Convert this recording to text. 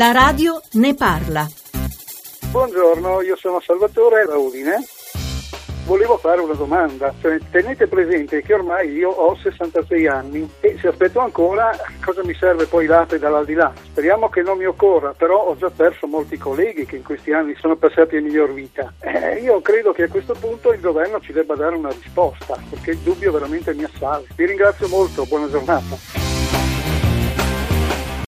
La radio ne parla. Buongiorno, io sono Salvatore Raudine. Volevo fare una domanda, cioè, tenete presente che ormai io ho 66 anni e se aspetto ancora cosa mi serve poi l'ape dall'aldilà? Speriamo che non mi occorra, però ho già perso molti colleghi che in questi anni sono passati a miglior vita. Eh, io credo che a questo punto il governo ci debba dare una risposta, perché il dubbio veramente mi assale. Vi ringrazio molto, buona giornata.